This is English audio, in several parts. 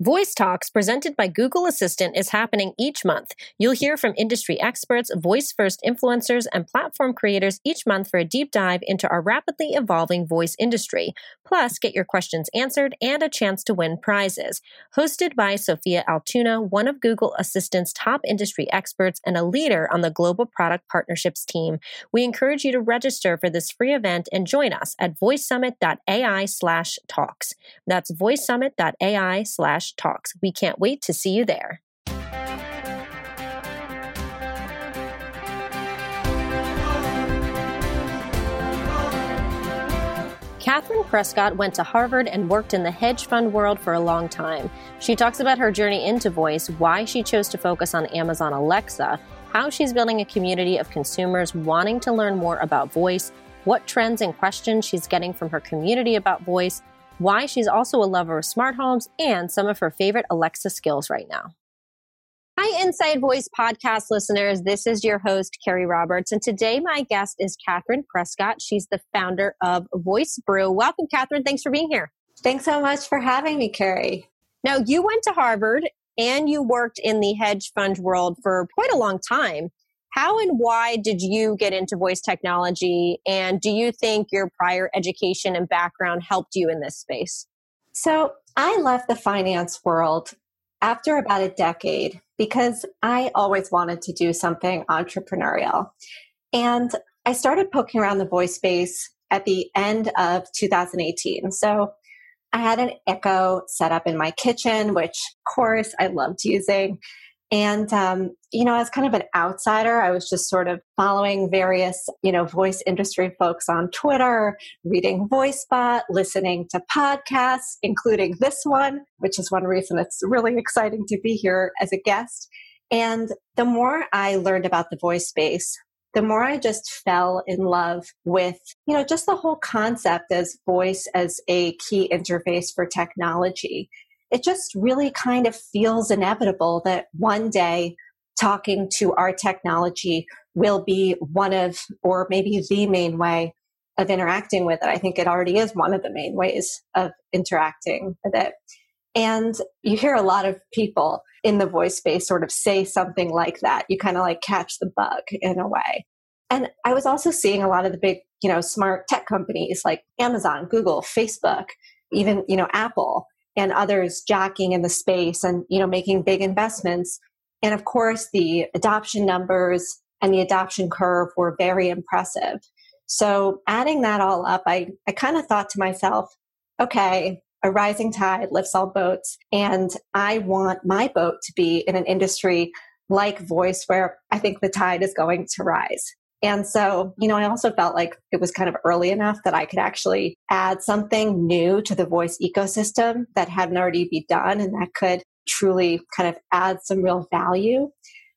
Voice Talks, presented by Google Assistant, is happening each month. You'll hear from industry experts, voice first influencers, and platform creators each month for a deep dive into our rapidly evolving voice industry. Plus, get your questions answered and a chance to win prizes. Hosted by Sophia Altuna, one of Google Assistant's top industry experts and a leader on the global product partnerships team, we encourage you to register for this free event and join us at voicesummit.ai slash talks. That's voicesummit.ai slash talks. We can't wait to see you there. Catherine Prescott went to Harvard and worked in the hedge fund world for a long time. She talks about her journey into voice, why she chose to focus on Amazon Alexa, how she's building a community of consumers wanting to learn more about voice, what trends and questions she's getting from her community about voice, why she's also a lover of smart homes, and some of her favorite Alexa skills right now. Hi, Inside Voice podcast listeners. This is your host, Keri Roberts. And today my guest is Catherine Prescott. She's the founder of Voice Brew. Welcome, Catherine. Thanks for being here. Thanks so much for having me, Keri. Now, you went to Harvard and you worked in the hedge fund world for quite a long time. How and why did you get into voice technology? And do you think your prior education and background helped you in this space? So, I left the finance world after about a decade because I always wanted to do something entrepreneurial. And I started poking around the voice space at the end of 2018. So, I had an Echo set up in my kitchen, which, of course, I loved using. And, um, you know, as kind of an outsider, I was just sort of following various, you know, voice industry folks on Twitter, reading VoiceBot, listening to podcasts, including this one, which is one reason it's really exciting to be here as a guest. And the more I learned about the voice space, the more I just fell in love with, you know, just the whole concept as voice as a key interface for technology it just really kind of feels inevitable that one day talking to our technology will be one of, or maybe the main way of interacting with it. I think it already is one of the main ways of interacting with it. And you hear a lot of people in the voice space sort of say something like that. You kind of like catch the bug in a way. And I was also seeing a lot of the big, you know, smart tech companies like Amazon, Google, Facebook, even, you know, Apple and others jacking in the space and you know making big investments. And of course the adoption numbers and the adoption curve were very impressive. So adding that all up i, I kind of thought to myself okay a rising tide lifts all boats and i want my boat to be in an industry like voice where i think the tide is going to rise and so, you know, I also felt like it was kind of early enough that I could actually add something new to the voice ecosystem that hadn't already been done and that could truly kind of add some real value.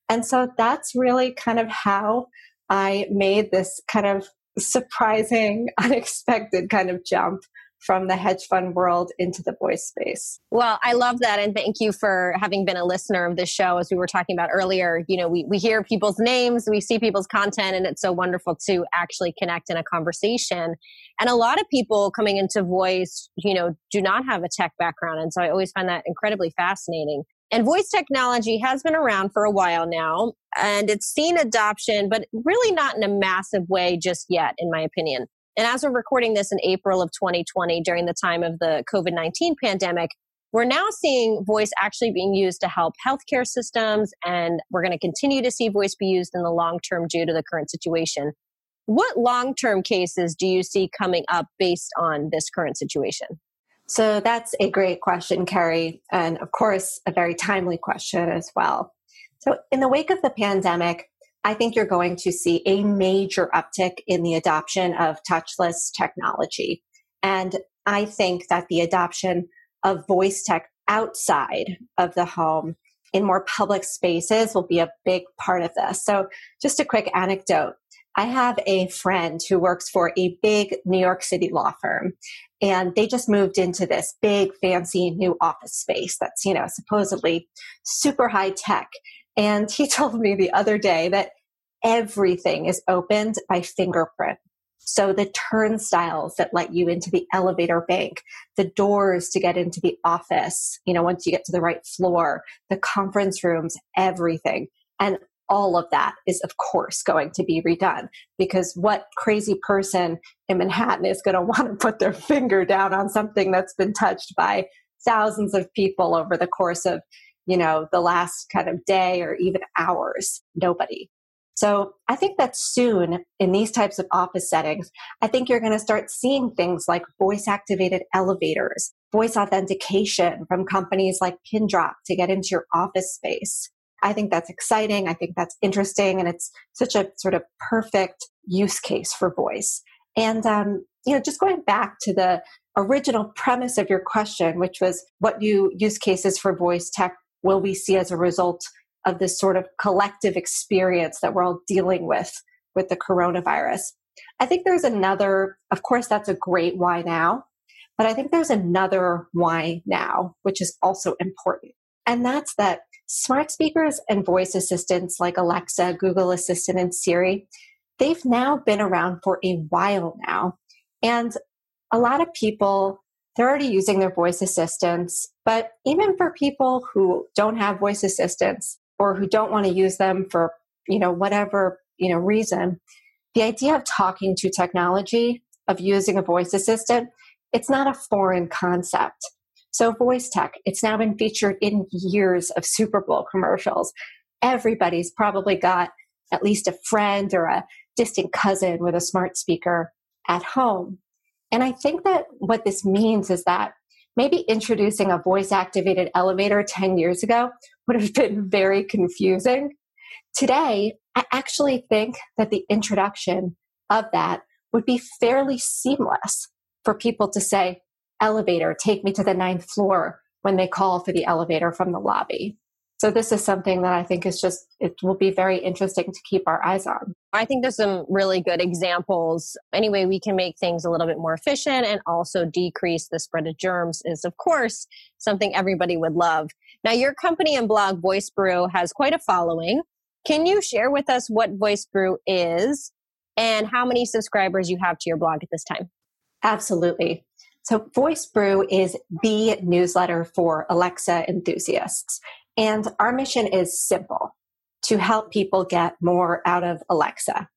And so that's really kind of how I made this kind of surprising, unexpected kind of jump from the hedge fund world into the voice space. Well, I love that. And thank you for having been a listener of this show. As we were talking about earlier, you know, we, we hear people's names, we see people's content, and it's so wonderful to actually connect in a conversation. And a lot of people coming into voice, you know, do not have a tech background. And so I always find that incredibly fascinating. And voice technology has been around for a while now, and it's seen adoption, but really not in a massive way just yet, in my opinion. And as we're recording this in April of 2020 during the time of the COVID 19 pandemic, we're now seeing voice actually being used to help healthcare systems, and we're going to continue to see voice be used in the long term due to the current situation. What long term cases do you see coming up based on this current situation? So that's a great question, Keri, and of course, a very timely question as well. So, in the wake of the pandemic, I think you're going to see a major uptick in the adoption of touchless technology. And I think that the adoption of voice tech outside of the home in more public spaces will be a big part of this. So, just a quick anecdote. I have a friend who works for a big New York City law firm, and they just moved into this big, fancy new office space that's, you know, supposedly super high tech. And he told me the other day that everything is opened by fingerprint. So the turnstiles that let you into the elevator bank, the doors to get into the office, you know, once you get to the right floor, the conference rooms, everything. And all of that is of course going to be redone because what crazy person in Manhattan is going to want to put their finger down on something that's been touched by thousands of people over the course of, you know, the last kind of day or even hours? Nobody. So I think that soon in these types of office settings, I think you're going to start seeing things like voice activated elevators, voice authentication from companies like Pindrop to get into your office space. I think that's exciting. I think that's interesting. And it's such a sort of perfect use case for voice. And, um, you know, just going back to the original premise of your question, which was what new use cases for voice tech will we see as a result of this sort of collective experience that we're all dealing with with the coronavirus. I think there's another, of course, that's a great why now, but I think there's another why now, which is also important. And that's that smart speakers and voice assistants like Alexa, Google Assistant, and Siri, they've now been around for a while now. And a lot of people, they're already using their voice assistants. But even for people who don't have voice assistants, or who don't want to use them for you know whatever you know reason the idea of talking to technology of using a voice assistant it's not a foreign concept so voice tech it's now been featured in years of super bowl commercials everybody's probably got at least a friend or a distant cousin with a smart speaker at home and i think that what this means is that maybe introducing a voice activated elevator 10 years ago would have been very confusing. Today, I actually think that the introduction of that would be fairly seamless for people to say, elevator, take me to the ninth floor when they call for the elevator from the lobby. So this is something that I think is just, it will be very interesting to keep our eyes on. I think there's some really good examples. Anyway, we can make things a little bit more efficient and also decrease the spread of germs is of course something everybody would love. Now your company and blog Voice Brew has quite a following. Can you share with us what Voice Brew is and how many subscribers you have to your blog at this time? Absolutely. So, Voice Brew is the newsletter for Alexa enthusiasts. And our mission is simple to help people get more out of Alexa.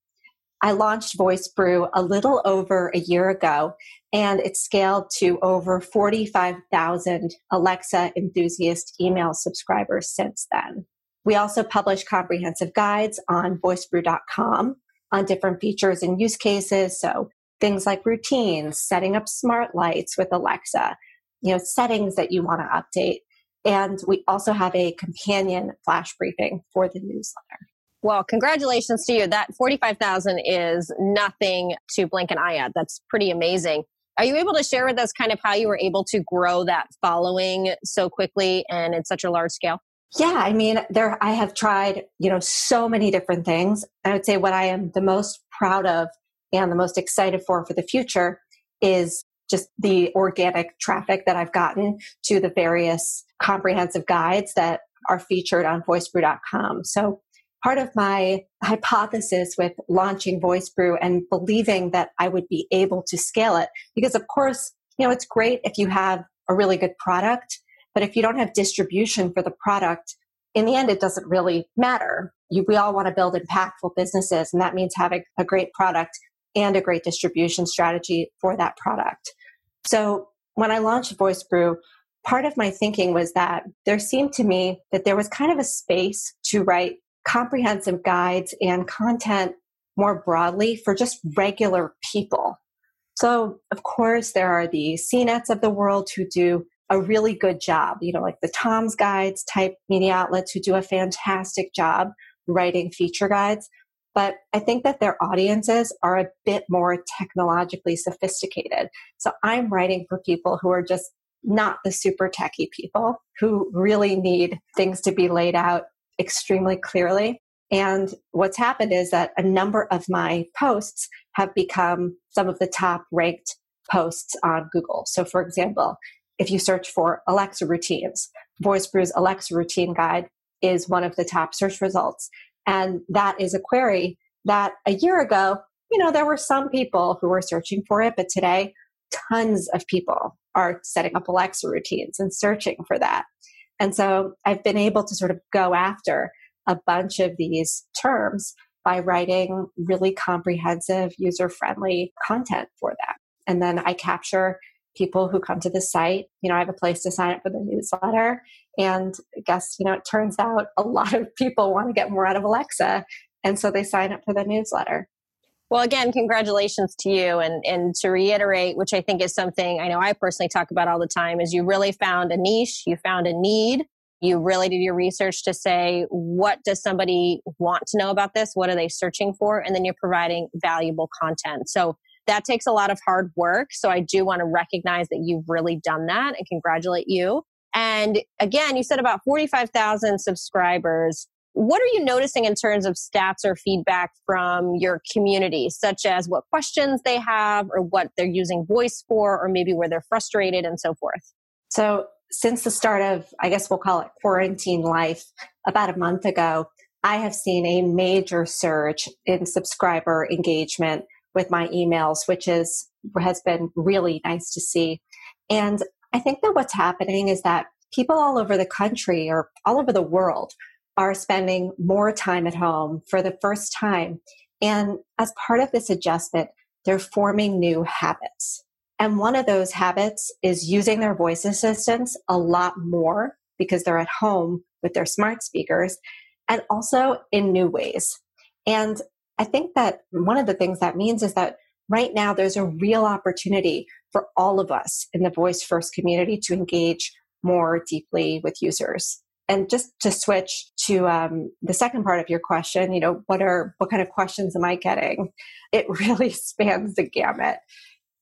I launched Voice Brew a little over a year ago, and it scaled to over 45,000 Alexa enthusiast email subscribers since then. We also publish comprehensive guides on voicebrew.com on different features and use cases. So things like routines, setting up smart lights with Alexa, you know, settings that you want to update, and we also have a companion flash briefing for the newsletter. Well, congratulations to you. That 45,000 is nothing to blink an eye at. That's pretty amazing. Are you able to share with us kind of how you were able to grow that following so quickly and in such a large scale? Yeah, I mean, there I have tried, you know, so many different things. I would say what I am the most proud of and the most excited for for the future is just the organic traffic that I've gotten to the various comprehensive guides that are featured on voicebrew.com. So part of my hypothesis with launching VoiceBrew and believing that I would be able to scale it, because of course, you know, it's great if you have a really good product, but if you don't have distribution for the product, in the end, it doesn't really matter. You, we all want to build impactful businesses, and that means having a great product and a great distribution strategy for that product. So when I launched Voice Brew, part of my thinking was that there seemed to me that there was kind of a space to write comprehensive guides and content more broadly for just regular people. So, of course, there are the CNETs of the world who do a really good job, you know, like the Tom's Guides type media outlets who do a fantastic job writing feature guides. But I think that their audiences are a bit more technologically sophisticated. So I'm writing for people who are just not the super techie people who really need things to be laid out extremely clearly. And what's happened is that a number of my posts have become some of the top ranked posts on Google. So, for example, if you search for Alexa routines, VoiceBrew's Alexa routine guide is one of the top search results. And that is a query that a year ago you know, there were some people who were searching for it, but today, tons of people are setting up Alexa routines and searching for that. And so I've been able to sort of go after a bunch of these terms by writing really comprehensive, user friendly content for them. And then I capture people who come to the site. You know, I have a place to sign up for the newsletter. And I guess, you know, it turns out a lot of people want to get more out of Alexa. And so they sign up for the newsletter. Well, again, congratulations to you. And, and to reiterate, which I think is something I know I personally talk about all the time, is you really found a niche, you found a need. You really did your research to say, what does somebody want to know about this? What are they searching for? And then you're providing valuable content. So that takes a lot of hard work. So I do want to recognize that you've really done that and congratulate you. And again, you said about 45,000 subscribers. What are you noticing in terms of stats or feedback from your community, such as what questions they have or what they're using voice for, or maybe where they're frustrated and so forth? So, since the start of, I guess we'll call it quarantine life, about a month ago, I have seen a major surge in subscriber engagement with my emails, which is has been really nice to see. And I think that what's happening is that people all over the country or all over the world are spending more time at home for the first time. And as part of this adjustment, they're forming new habits. And one of those habits is using their voice assistants a lot more because they're at home with their smart speakers and also in new ways. And I think that one of the things that means is that right now there's a real opportunity for all of us in the voice first community to engage more deeply with users. And just to switch to um, the second part of your question you know what are what kind of questions am i getting? It really spans the gamut.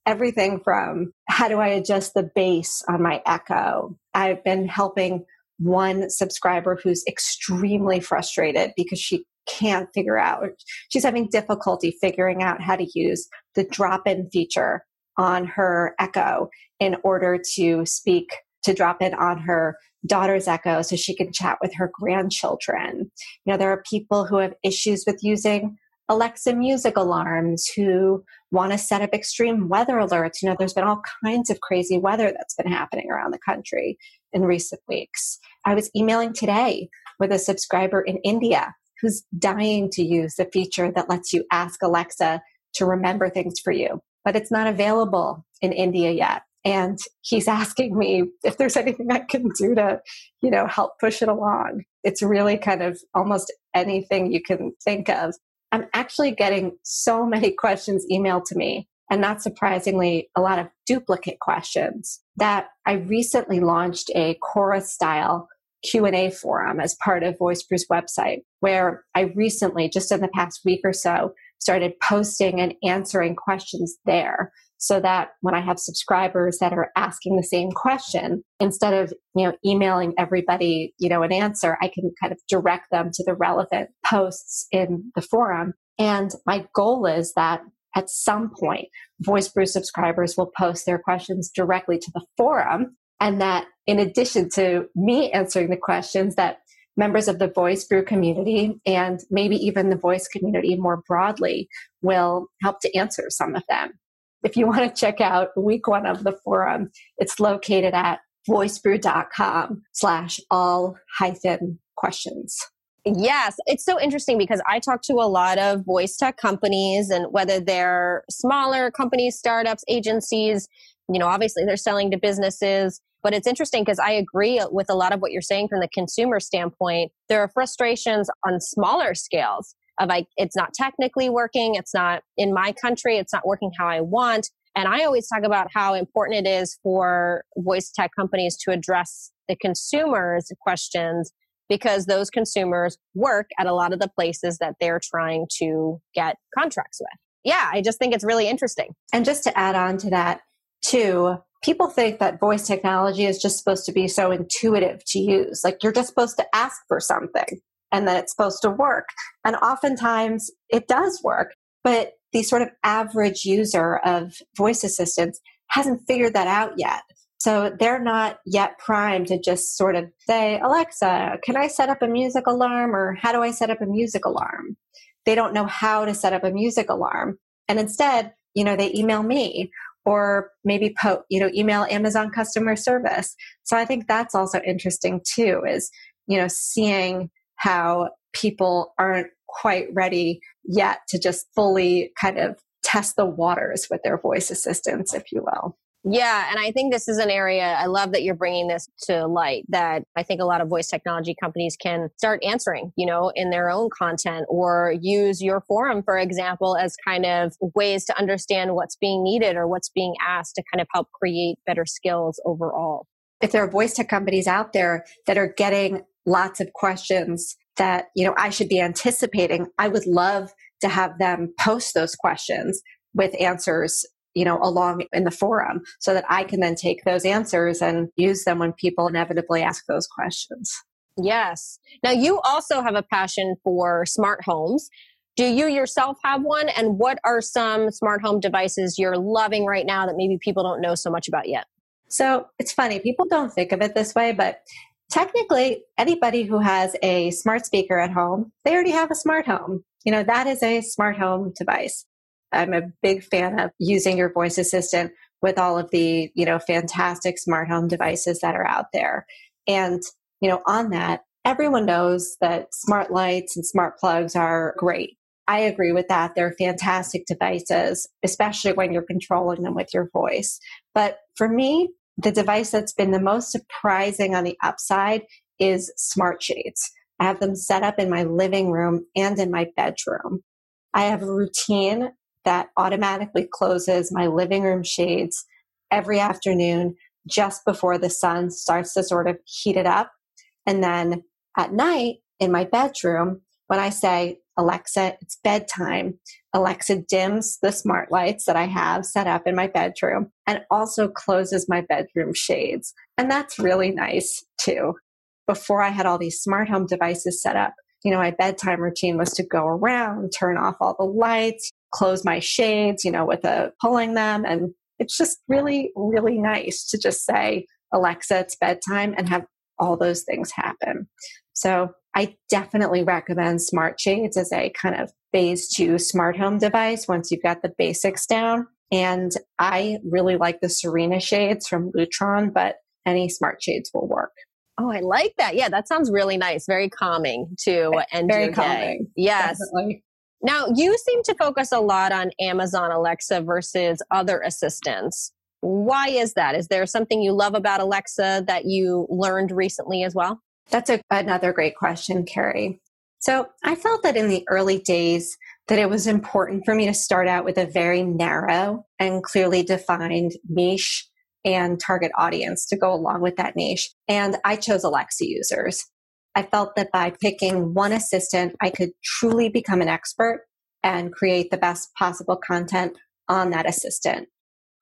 Everything from how do i adjust the bass on my echo? I've been helping one subscriber who's extremely frustrated because she can't figure out she's having difficulty figuring out how to use the drop in feature on her echo in order to speak to drop in on her daughter's echo so she can chat with her grandchildren. You know, there are people who have issues with using Alexa music alarms who want to set up extreme weather alerts. You know, there's been all kinds of crazy weather that's been happening around the country in recent weeks. I was emailing today with a subscriber in India who's dying to use the feature that lets you ask Alexa to remember things for you, but it's not available in India yet and he's asking me if there's anything I can do to, you know, help push it along. It's really kind of almost anything you can think of. I'm actually getting so many questions emailed to me and not surprisingly a lot of duplicate questions that I recently launched a Quora style Q&A forum as part of VoiceBrew's website where I recently just in the past week or so started posting and answering questions there so that when I have subscribers that are asking the same question, instead of, you know, emailing everybody, you know, an answer, I can kind of direct them to the relevant posts in the forum. And my goal is that at some point, Voice Brew subscribers will post their questions directly to the forum. And that in addition to me answering the questions, that members of the Voice Brew community and maybe even the voice community more broadly will help to answer some of them if you want to check out week one of the forum, it's located at voicebrew.com slash all hyphen questions. Yes, it's so interesting because I talk to a lot of voice tech companies and whether they're smaller companies, startups, agencies, you know, obviously they're selling to businesses. But it's interesting because I agree with a lot of what you're saying from the consumer standpoint. There are frustrations on smaller scales of like it's not technically working it's not in my country it's not working how i want. And i always talk about how important it is for voice tech companies to address the consumers questions because those consumers work at a lot of the places that they're trying to get contracts with. Yeah i just think it's really interesting. And just to add on to that too people think that voice technology is just supposed to be so intuitive to use like you're just supposed to ask for something and that it's supposed to work. And oftentimes it does work, but the sort of average user of voice assistants hasn't figured that out yet. So they're not yet primed to just sort of say, Alexa, can I set up a music alarm or how do I set up a music alarm? They don't know how to set up a music alarm. And instead, you know, they email me or maybe po- you know email Amazon customer service. So I think that's also interesting too is you know seeing how people aren't quite ready yet to just fully kind of test the waters with their voice assistants if you will. Yeah, and I think this is an area I love that you're bringing this to light that I think a lot of voice technology companies can start answering, you know, in their own content or use your forum, for example, as kind of ways to understand what's being needed or what's being asked to kind of help create better skills overall. If there are voice tech companies out there that are getting lots of questions that, you know, I should be anticipating, I would love to have them post those questions with answers you know, along in the forum so that I can then take those answers and use them when people inevitably ask those questions. Yes. Now, you also have a passion for smart homes. Do you yourself have one? And what are some smart home devices you're loving right now that maybe people don't know so much about yet? So it's funny, people don't think of it this way, but technically, anybody who has a smart speaker at home, they already have a smart home. You know, that is a smart home device. I'm a big fan of using your voice assistant with all of the, you know, fantastic smart home devices that are out there. And, you know, on that, everyone knows that smart lights and smart plugs are great. I agree with that. They're fantastic devices, especially when you're controlling them with your voice. But for me, the device that's been the most surprising on the upside is smart shades. I have them set up in my living room and in my bedroom. I have a routine that automatically closes my living room shades every afternoon just before the sun starts to sort of heat it up. And then at night in my bedroom, when I say, Alexa, it's bedtime, Alexa dims the smart lights that I have set up in my bedroom and also closes my bedroom shades. And that's really nice too. Before I had all these smart home devices set up, you know, my bedtime routine was to go around, turn off all the lights, close my shades, you know, with a pulling them. And it's just really, really nice to just say, Alexa, it's bedtime and have all those things happen. So I definitely recommend smart shades as a kind of phase two smart home device once you've got the basics down. And I really like the Serena shades from Lutron, but any smart shades will work. Oh, I like that. Yeah, that sounds really nice. Very calming to end Very your calming. day. Yes. Definitely. Now, you seem to focus a lot on Amazon Alexa versus other assistants. Why is that? Is there something you love about Alexa that you learned recently as well? That's a, another great question, Keri. So, I felt that in the early days that it was important for me to start out with a very narrow and clearly defined niche and target audience to go along with that niche. And I chose Alexa users. I felt that by picking one assistant, I could truly become an expert and create the best possible content on that assistant.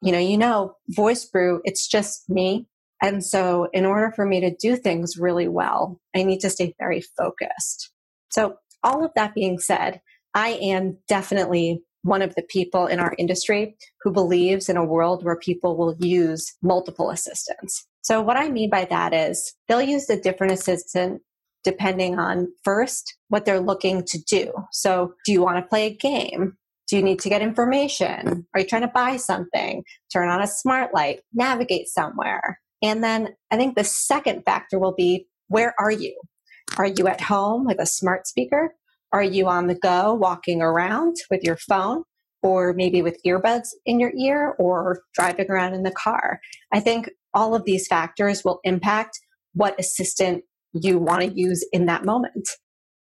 You know, you know, Voice Brew, it's just me. And so in order for me to do things really well, I need to stay very focused. So all of that being said, I am definitely one of the people in our industry who believes in a world where people will use multiple assistants. So what I mean by that is they'll use the different assistant depending on first what they're looking to do. So, do you want to play a game? Do you need to get information? Are you trying to buy something? Turn on a smart light, navigate somewhere. And then I think the second factor will be where are you? Are you at home with a smart speaker? Are you on the go walking around with your phone? Or maybe with earbuds in your ear or driving around in the car. I think all of these factors will impact what assistant you want to use in that moment.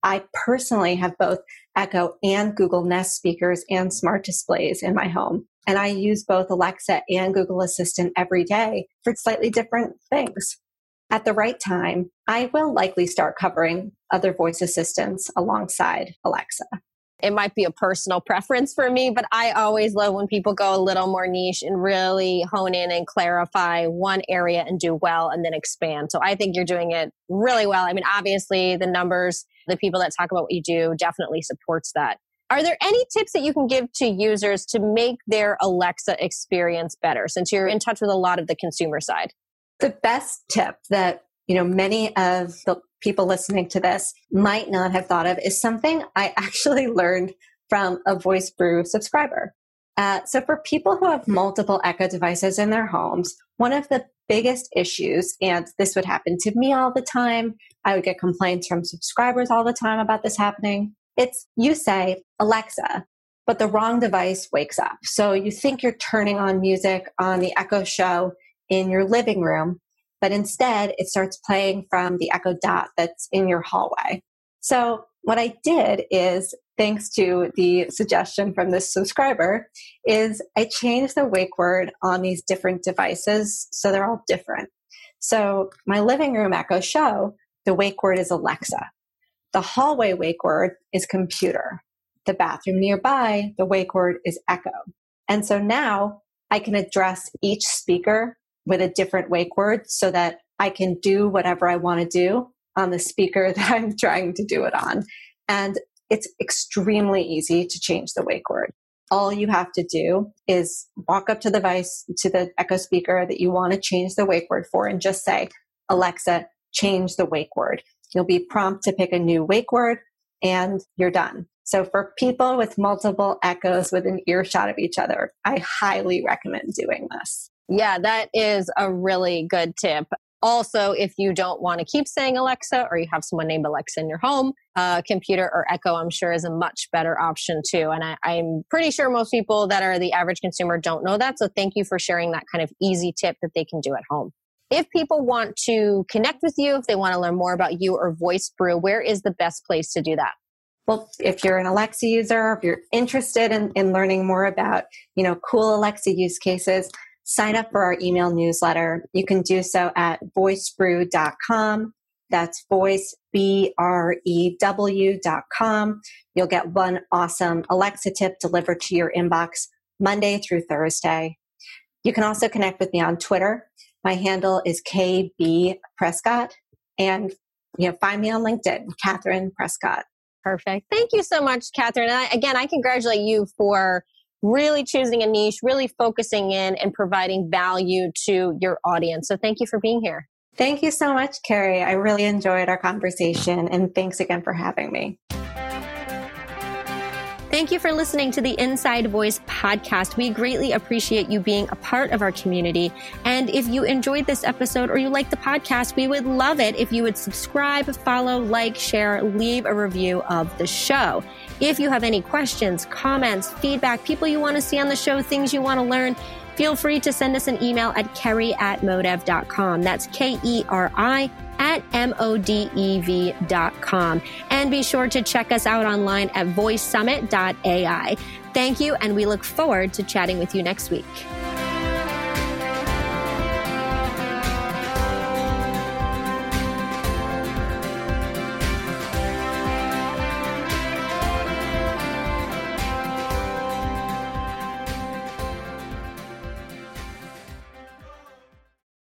I personally have both Echo and Google Nest speakers and smart displays in my home. And I use both Alexa and Google Assistant every day for slightly different things. At the right time, I will likely start covering other voice assistants alongside Alexa. It might be a personal preference for me, but I always love when people go a little more niche and really hone in and clarify one area and do well and then expand. So I think you're doing it really well. I mean, obviously, the numbers, the people that talk about what you do definitely supports that. Are there any tips that you can give to users to make their Alexa experience better since you're in touch with a lot of the consumer side? The best tip that you know many of the people listening to this might not have thought of is something I actually learned from a Voice Brew subscriber. Uh, so, for people who have multiple Echo devices in their homes, one of the biggest issues, and this would happen to me all the time, I would get complaints from subscribers all the time about this happening. It's you say, Alexa, but the wrong device wakes up. So you think you're turning on music on the Echo Show in your living room, but instead it starts playing from the Echo Dot that's in your hallway. So what I did is, thanks to the suggestion from this subscriber, is I changed the wake word on these different devices so they're all different. So my living room Echo Show, the wake word is Alexa. The hallway wake word is computer. The bathroom nearby, the wake word is echo. And so now I can address each speaker with a different wake word so that I can do whatever I want to do on the speaker that I'm trying to do it on. And it's extremely easy to change the wake word. All you have to do is walk up to the device, to the Echo speaker that you want to change the wake word for and just say, Alexa, change the wake word. You'll be prompt to pick a new wake word and you're done. So for people with multiple echoes within earshot of each other, I highly recommend doing this. Yeah, that is a really good tip. Also, if you don't want to keep saying Alexa or you have someone named Alexa in your home, uh, computer or Echo, I'm sure is a much better option too. And I, I'm pretty sure most people that are the average consumer don't know that. So thank you for sharing that kind of easy tip that they can do at home. If people want to connect with you, if they want to learn more about you or Voice Brew, where is the best place to do that? well, if you're an Alexa user, if you're interested in, in learning more about, you know, cool Alexa use cases, sign up for our email newsletter. You can do so at voicebrew.com. That's voice, B-R-E-W dot com. You'll get one awesome Alexa tip delivered to your inbox Monday through Thursday. You can also connect with me on Twitter. My handle is KB Prescott. And you know, find me on LinkedIn, Catherine Prescott. Perfect. Thank you so much, Catherine. And I, again, I congratulate you for really choosing a niche, really focusing in and providing value to your audience. So thank you for being here. Thank you so much, Keri. I really enjoyed our conversation and thanks again for having me. Thank you for listening to the Inside Voice podcast. We greatly appreciate you being a part of our community. And if you enjoyed this episode or you like the podcast, we would love it if you would subscribe, follow, like, share, leave a review of the show. If you have any questions, comments, feedback, people you want to see on the show, things you want to learn, feel free to send us an email at keri at modev.com. That's K E R I at modev.com. And be sure to check us out online at voicesummit.ai. Thank you, and we look forward to chatting with you next week.